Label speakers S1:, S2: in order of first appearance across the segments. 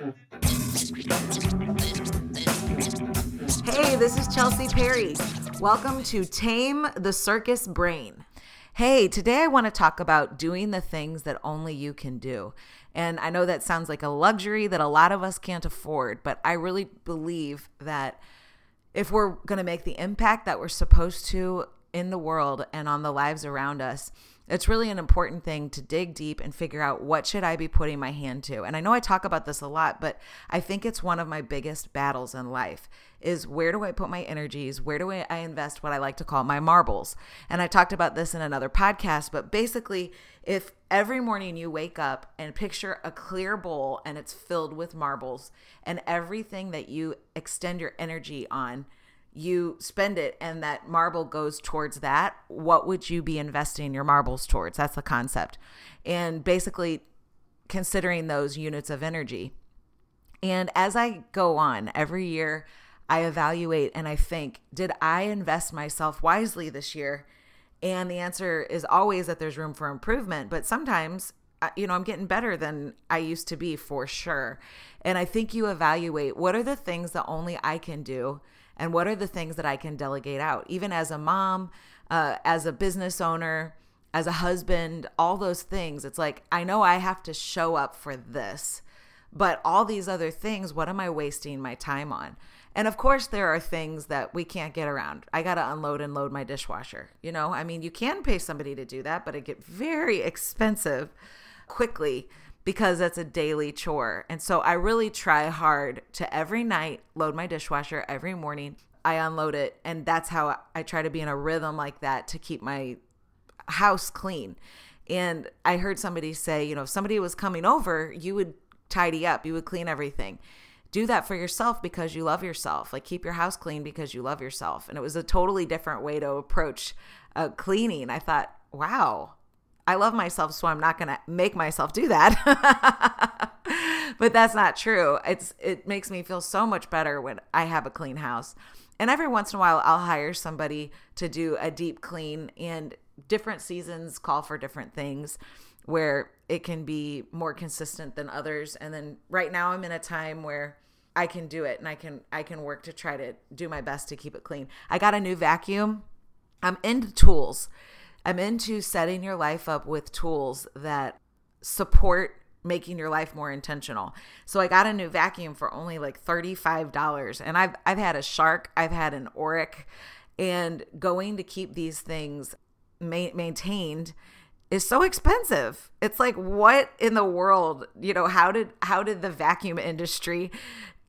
S1: Hey, this is Chelsea Perry. Welcome to Tame the Circus Brain. Hey, today I want to talk about doing the things that only you can do. And I know that sounds like a luxury that a lot of us can't afford, but I really believe that if we're going to make the impact that we're supposed to in the world and on the lives around us, it's really an important thing to dig deep and figure out what should I be putting my hand to. And I know I talk about this a lot, but I think it's one of my biggest battles in life is where do I put my energies? Where do I invest what I like to call my marbles? And I talked about this in another podcast, but basically, if every morning you wake up and picture a clear bowl and it's filled with marbles and everything that you extend your energy on you spend it and that marble goes towards that, what would you be investing your marbles towards? That's the concept. And basically considering those units of energy. And as I go on every year, I evaluate and I think, did I invest myself wisely this year? And the answer is always that there's room for improvement, but sometimes uh, you know, I'm getting better than I used to be for sure. And I think you evaluate what are the things that only I can do and what are the things that I can delegate out, even as a mom, uh, as a business owner, as a husband, all those things. It's like, I know I have to show up for this, but all these other things, what am I wasting my time on? And of course, there are things that we can't get around. I got to unload and load my dishwasher. You know, I mean, you can pay somebody to do that, but it get very expensive quickly because that's a daily chore. And so I really try hard to every night load my dishwasher every morning. I unload it and that's how I try to be in a rhythm like that to keep my house clean. And I heard somebody say, you know, if somebody was coming over, you would tidy up, you would clean everything. Do that for yourself because you love yourself. Like keep your house clean because you love yourself. And it was a totally different way to approach uh, cleaning. I thought, wow, I love myself, so I'm not going to make myself do that. but that's not true. It's it makes me feel so much better when I have a clean house. And every once in a while I'll hire somebody to do a deep clean and different seasons call for different things where it can be more consistent than others and then right now I'm in a time where I can do it and I can I can work to try to do my best to keep it clean. I got a new vacuum. I'm into tools. I'm into setting your life up with tools that support making your life more intentional. So I got a new vacuum for only like $35 and I've I've had a Shark, I've had an Oreck and going to keep these things ma- maintained is so expensive. It's like what in the world, you know, how did how did the vacuum industry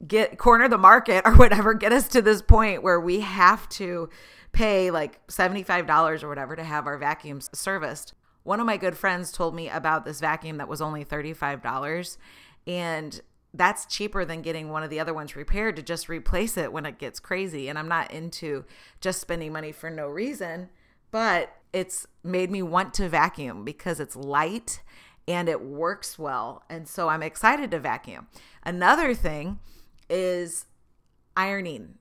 S1: get corner the market or whatever get us to this point where we have to pay like $75 or whatever to have our vacuums serviced. One of my good friends told me about this vacuum that was only $35 and that's cheaper than getting one of the other ones repaired to just replace it when it gets crazy. And I'm not into just spending money for no reason, but it's made me want to vacuum because it's light and it works well. And so I'm excited to vacuum. Another thing is ironing.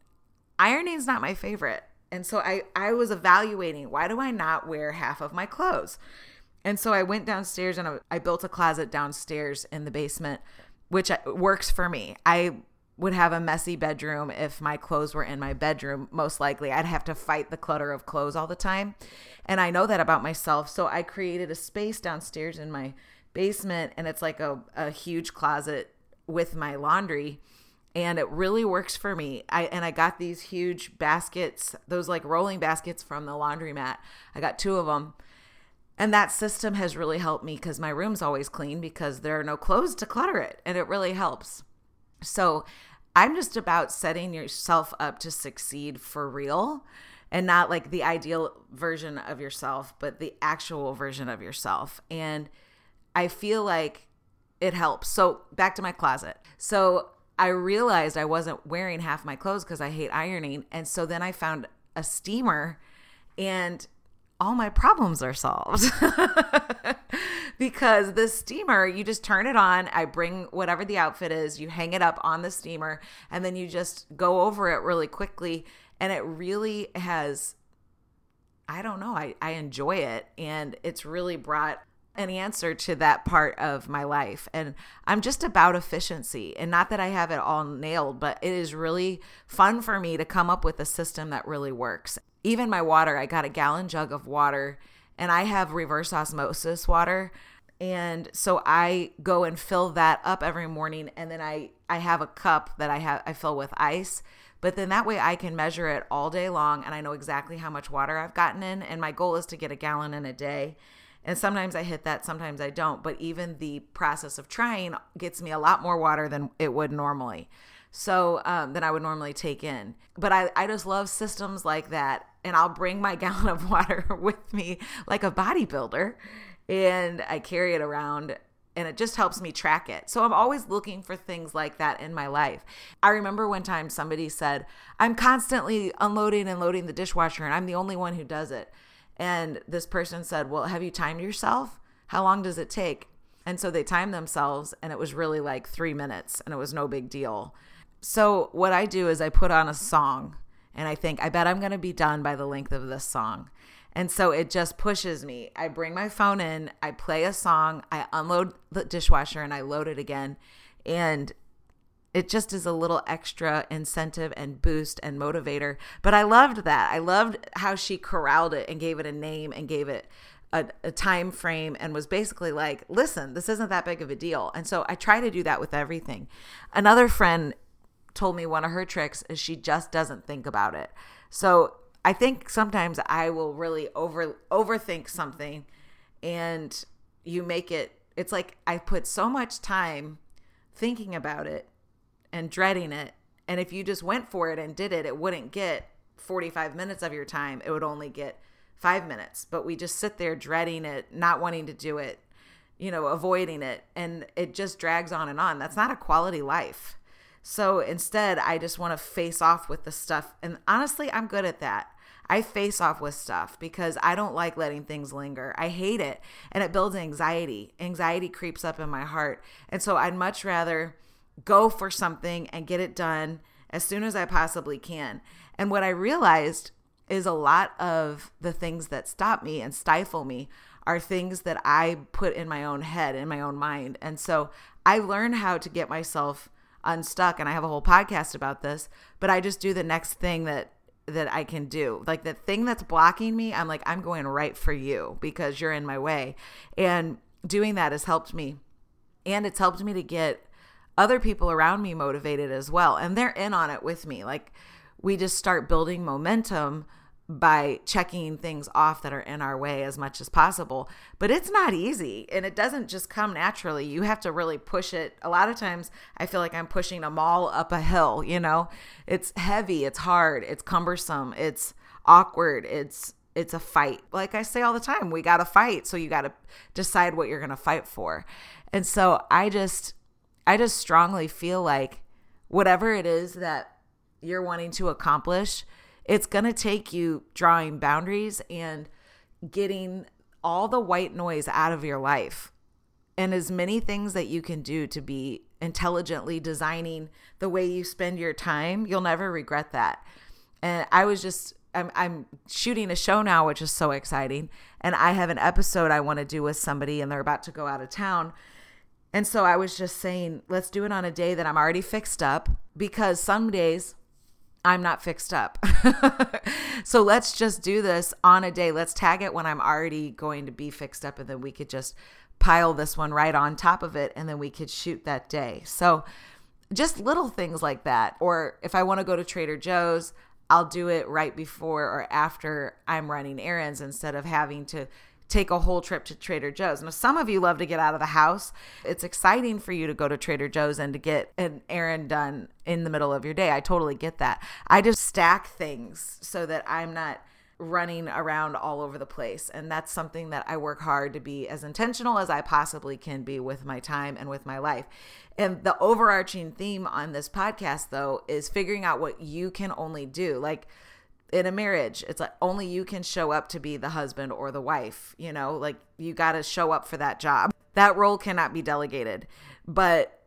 S1: Ironing is not my favorite. And so I, I was evaluating why do I not wear half of my clothes? And so I went downstairs and I, I built a closet downstairs in the basement, which works for me. I would have a messy bedroom if my clothes were in my bedroom. Most likely, I'd have to fight the clutter of clothes all the time. And I know that about myself. So I created a space downstairs in my basement, and it's like a, a huge closet with my laundry and it really works for me. I and I got these huge baskets, those like rolling baskets from the laundromat. I got two of them. And that system has really helped me cuz my room's always clean because there are no clothes to clutter it and it really helps. So, I'm just about setting yourself up to succeed for real and not like the ideal version of yourself, but the actual version of yourself. And I feel like it helps. So, back to my closet. So, I realized I wasn't wearing half my clothes because I hate ironing. And so then I found a steamer and all my problems are solved. because the steamer, you just turn it on. I bring whatever the outfit is, you hang it up on the steamer, and then you just go over it really quickly. And it really has, I don't know, I, I enjoy it. And it's really brought an answer to that part of my life. And I'm just about efficiency. And not that I have it all nailed, but it is really fun for me to come up with a system that really works. Even my water, I got a gallon jug of water and I have reverse osmosis water. And so I go and fill that up every morning and then I I have a cup that I have I fill with ice. But then that way I can measure it all day long and I know exactly how much water I've gotten in and my goal is to get a gallon in a day. And sometimes I hit that, sometimes I don't. But even the process of trying gets me a lot more water than it would normally. So, um, than I would normally take in. But I, I just love systems like that. And I'll bring my gallon of water with me like a bodybuilder and I carry it around and it just helps me track it. So I'm always looking for things like that in my life. I remember one time somebody said, I'm constantly unloading and loading the dishwasher and I'm the only one who does it. And this person said, Well, have you timed yourself? How long does it take? And so they timed themselves, and it was really like three minutes, and it was no big deal. So, what I do is I put on a song, and I think, I bet I'm going to be done by the length of this song. And so it just pushes me. I bring my phone in, I play a song, I unload the dishwasher, and I load it again. And it just is a little extra incentive and boost and motivator. But I loved that. I loved how she corralled it and gave it a name and gave it a, a, time frame and was basically like, listen, this isn't that big of a deal. And so I try to do that with everything. Another friend told me one of her tricks is she just doesn't think about it. So I think sometimes I will really over overthink something and you make it it's like I put so much time thinking about it and dreading it. And if you just went for it and did it, it wouldn't get 45 minutes of your time. It would only get five minutes. But we just sit there dreading it, not wanting to do it, you know, avoiding it. And it just drags on and on. That's not a quality life. So instead, I just want to face off with the stuff. And honestly, I'm good at that. I face off with stuff because I don't like letting things linger. I hate it. And it builds anxiety. Anxiety creeps up in my heart. And so I'd much rather go for something and get it done as soon as I possibly can. And what I realized is a lot of the things that stop me and stifle me are things that I put in my own head, in my own mind. And so I learned how to get myself unstuck and I have a whole podcast about this, but I just do the next thing that that I can do. Like the thing that's blocking me, I'm like I'm going right for you because you're in my way. And doing that has helped me. And it's helped me to get other people around me motivated as well. And they're in on it with me. Like we just start building momentum by checking things off that are in our way as much as possible. But it's not easy and it doesn't just come naturally. You have to really push it. A lot of times I feel like I'm pushing a mall up a hill, you know? It's heavy, it's hard, it's cumbersome, it's awkward, it's it's a fight. Like I say all the time, we got to fight, so you got to decide what you're going to fight for. And so I just I just strongly feel like whatever it is that you're wanting to accomplish, it's going to take you drawing boundaries and getting all the white noise out of your life and as many things that you can do to be intelligently designing the way you spend your time. You'll never regret that. And I was just I'm I'm shooting a show now which is so exciting and I have an episode I want to do with somebody and they're about to go out of town and so I was just saying, let's do it on a day that I'm already fixed up because some days I'm not fixed up. so let's just do this on a day. Let's tag it when I'm already going to be fixed up and then we could just pile this one right on top of it and then we could shoot that day. So just little things like that. Or if I want to go to Trader Joe's, I'll do it right before or after I'm running errands instead of having to take a whole trip to Trader Joe's. Now, some of you love to get out of the house. It's exciting for you to go to Trader Joe's and to get an errand done in the middle of your day. I totally get that. I just stack things so that I'm not running around all over the place. And that's something that I work hard to be as intentional as I possibly can be with my time and with my life. And the overarching theme on this podcast, though, is figuring out what you can only do. Like, in a marriage it's like only you can show up to be the husband or the wife you know? Like you got to show up for that job. That role cannot be delegated. But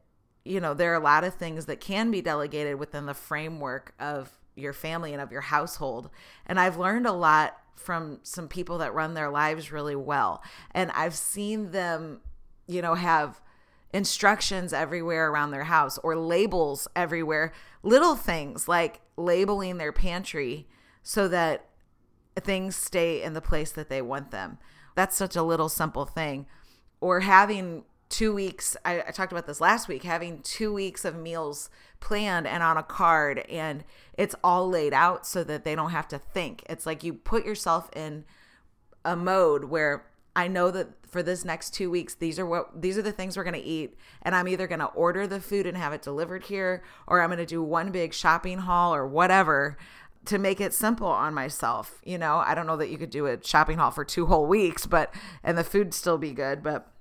S1: you know there are a lot of things that can be delegated within the framework of your family and of your household. And i've learned a lot from some people that run their lives really well. And I've seen them, you know, have instructions everywhere around their house or labels everywhere, little things like labeling their pantry so that things stay in the place that they want them. That's such a little simple thing. Or having two weeks, I, I, talked about this last week, having two weeks of meals planned and on a card, and it's all laid out so that they don't have to think. It's like you put yourself in a mode where I know that for this next two weeks, these are what these are the things we're gonna eat, and I'm either gonna order the food and have it delivered here, or I'm gonna do one big shopping haul or whatever to make it simple on myself. You know, I don't know that you could do a shopping haul for two whole weeks, but and the food still be good, but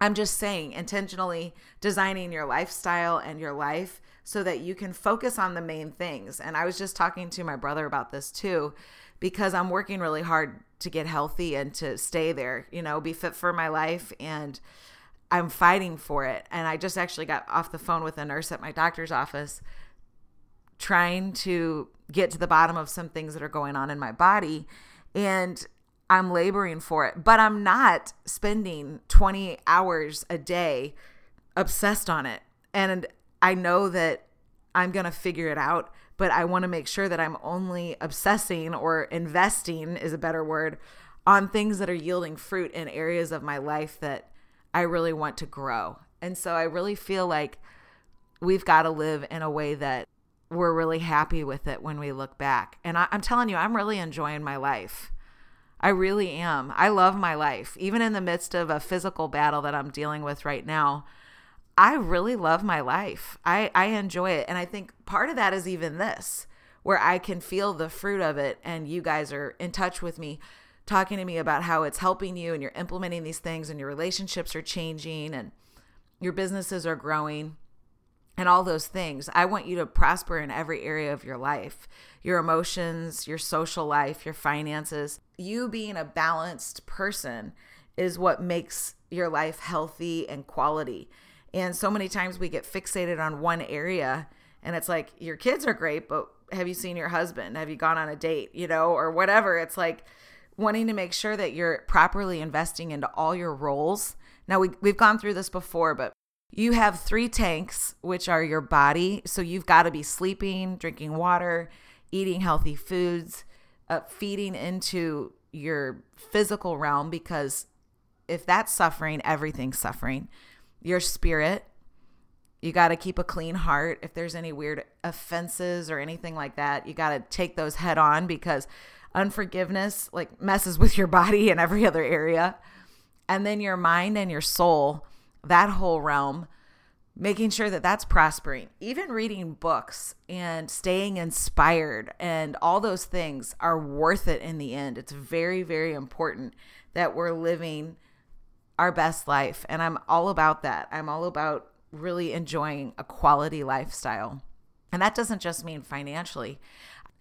S1: I'm just saying intentionally designing your lifestyle and your life so that you can focus on the main things. And I was just talking to my brother about this too because I'm working really hard to get healthy and to stay there, you know, be fit for my life and I'm fighting for it. And I just actually got off the phone with a nurse at my doctor's office trying to get to the bottom of some things that are going on in my body. And I'm laboring for it, but I'm not spending 20 hours a day obsessed on it. And I know that I'm going to figure it out, but I want to make sure that I'm only obsessing or investing is a better word on things that are yielding fruit in areas of my life that I really want to grow. And so I really feel like we've got to live in a way that we're really happy with it when we look back. And I, am telling you, I'm really enjoying my life. I really am. I love my life. Even in the midst of a physical battle that I'm dealing with right now, I really love my life. I, I enjoy it. And I think part of that is even this, where I can feel the fruit of it. And you guys are in touch with me, talking to me about how it's helping you and you're implementing these things and your relationships are changing and your businesses are growing and all those things. I want you to prosper in every area of your life your emotions, your social life, your finances. You being a balanced person is what makes your life healthy and quality. And so many times we get fixated on one area and it's like your kids are great, but have you seen your husband? Have you gone on a date, you know, or whatever? It's like wanting to make sure that you're properly investing into all your roles. Now we we've gone through this before, but you have three tanks, which are your body. So you've got to be sleeping, drinking water, eating healthy foods, uh, feeding into your physical realm because if that's suffering, everything's suffering. Your spirit, you got to keep a clean heart. If there's any weird offenses or anything like that, you got to take those head on because unforgiveness like messes with your body and every other area. And then your mind and your soul that whole realm, making sure that that's prospering. Even reading books and staying inspired and all those things are worth it in the end. It's very, very important that we're living our best life. And I'm all about that. I'm all about really enjoying a quality lifestyle. And that doesn't just mean financially.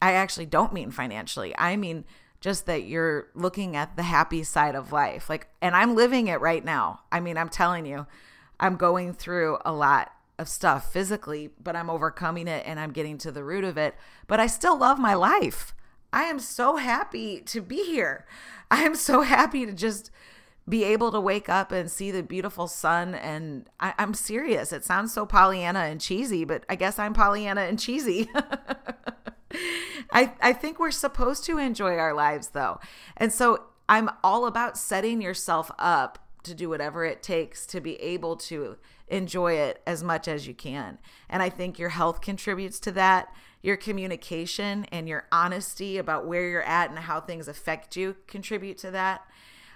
S1: I actually don't mean financially. I mean, just that you're looking at the happy side of life. Like, and I'm living it right now. I mean, I'm telling you, I'm going through a lot of stuff physically, but I'm overcoming it and I'm getting to the root of it. But I still love my life. I am so happy to be here. I am so happy to just be able to wake up and see the beautiful sun. And I, am serious. It sounds so Pollyanna and cheesy, but I guess I'm Pollyanna and cheesy. I, I think we're supposed to enjoy our lives though. And so I'm all about setting yourself up to do whatever it takes to be able to enjoy it as much as you can. And I think your health contributes to that. Your communication and your honesty about where you're at and how things affect you contribute to that.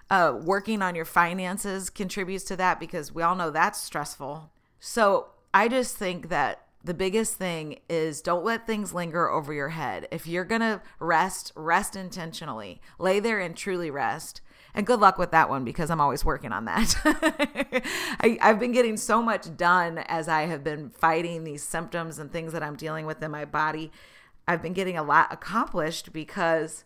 S1: Uh, working on your finances contributes to that because we all know that's stressful. So I just think that the biggest thing is don't let things linger over your head. If you're going to rest, rest intentionally. Lay there and truly rest. And good luck with that one because I'm always working on that. I, have been getting so much done as I have been fighting these symptoms and things that I'm dealing with in my body. I've been getting a lot accomplished because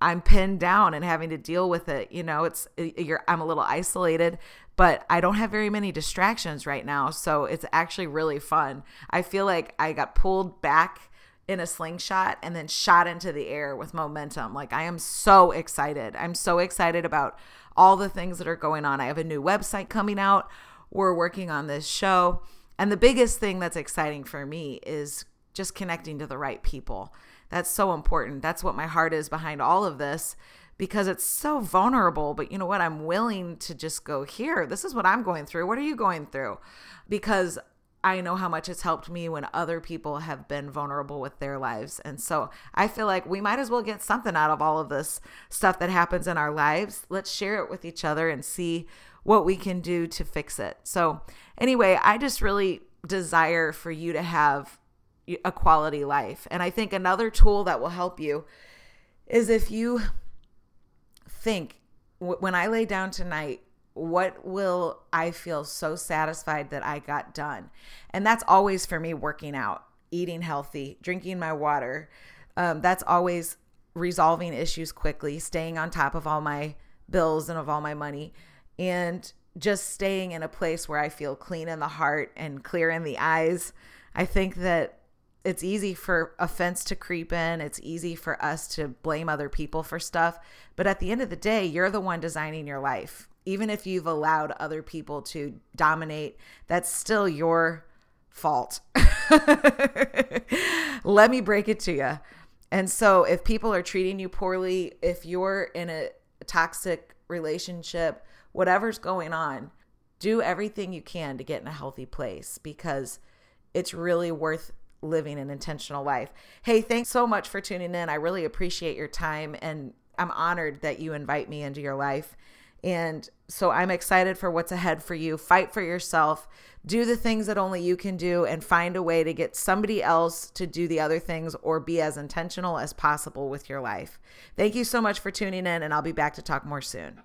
S1: I'm pinned down and having to deal with it. You know, it's you're I'm a little isolated, but I don't have very many distractions right now, so it's actually really fun. I feel like I got pulled back in a slingshot and then shot into the air with momentum. Like I am so excited. I'm so excited about all the things that are going on. I have a new website coming out. We're working on this show. And the biggest thing that's exciting for me is just connecting to the right people. That's so important. That's what my heart is behind all of this because it's so vulnerable. But you know what? I'm willing to just go here. This is what I'm going through. What are you going through? Because I know how much it's helped me when other people have been vulnerable with their lives. And so I feel like we might as well get something out of all of this stuff that happens in our lives. Let's share it with each other and see what we can do to fix it. So, anyway, I just really desire for you to have a quality life. And I think another tool that will help you is if you think when I lay down tonight, what will I feel so satisfied that I got done? And that's always for me working out, eating healthy, drinking my water. Um, that's always resolving issues quickly, staying on top of all my bills and of all my money, and just staying in a place where I feel clean in the heart and clear in the eyes. I think that it's easy for offense to creep in. It's easy for us to blame other people for stuff. But at the end of the day, you're the one designing your life. Even if you've allowed other people to dominate, that's still your fault. Let me break it to you. And so, if people are treating you poorly, if you're in a toxic relationship, whatever's going on, do everything you can to get in a healthy place because it's really worth living an intentional life. Hey, thanks so much for tuning in. I really appreciate your time and I'm honored that you invite me into your life. And so I'm excited for what's ahead for you. Fight for yourself. Do the things that only you can do and find a way to get somebody else to do the other things or be as intentional as possible with your life. Thank you so much for tuning in, and I'll be back to talk more soon.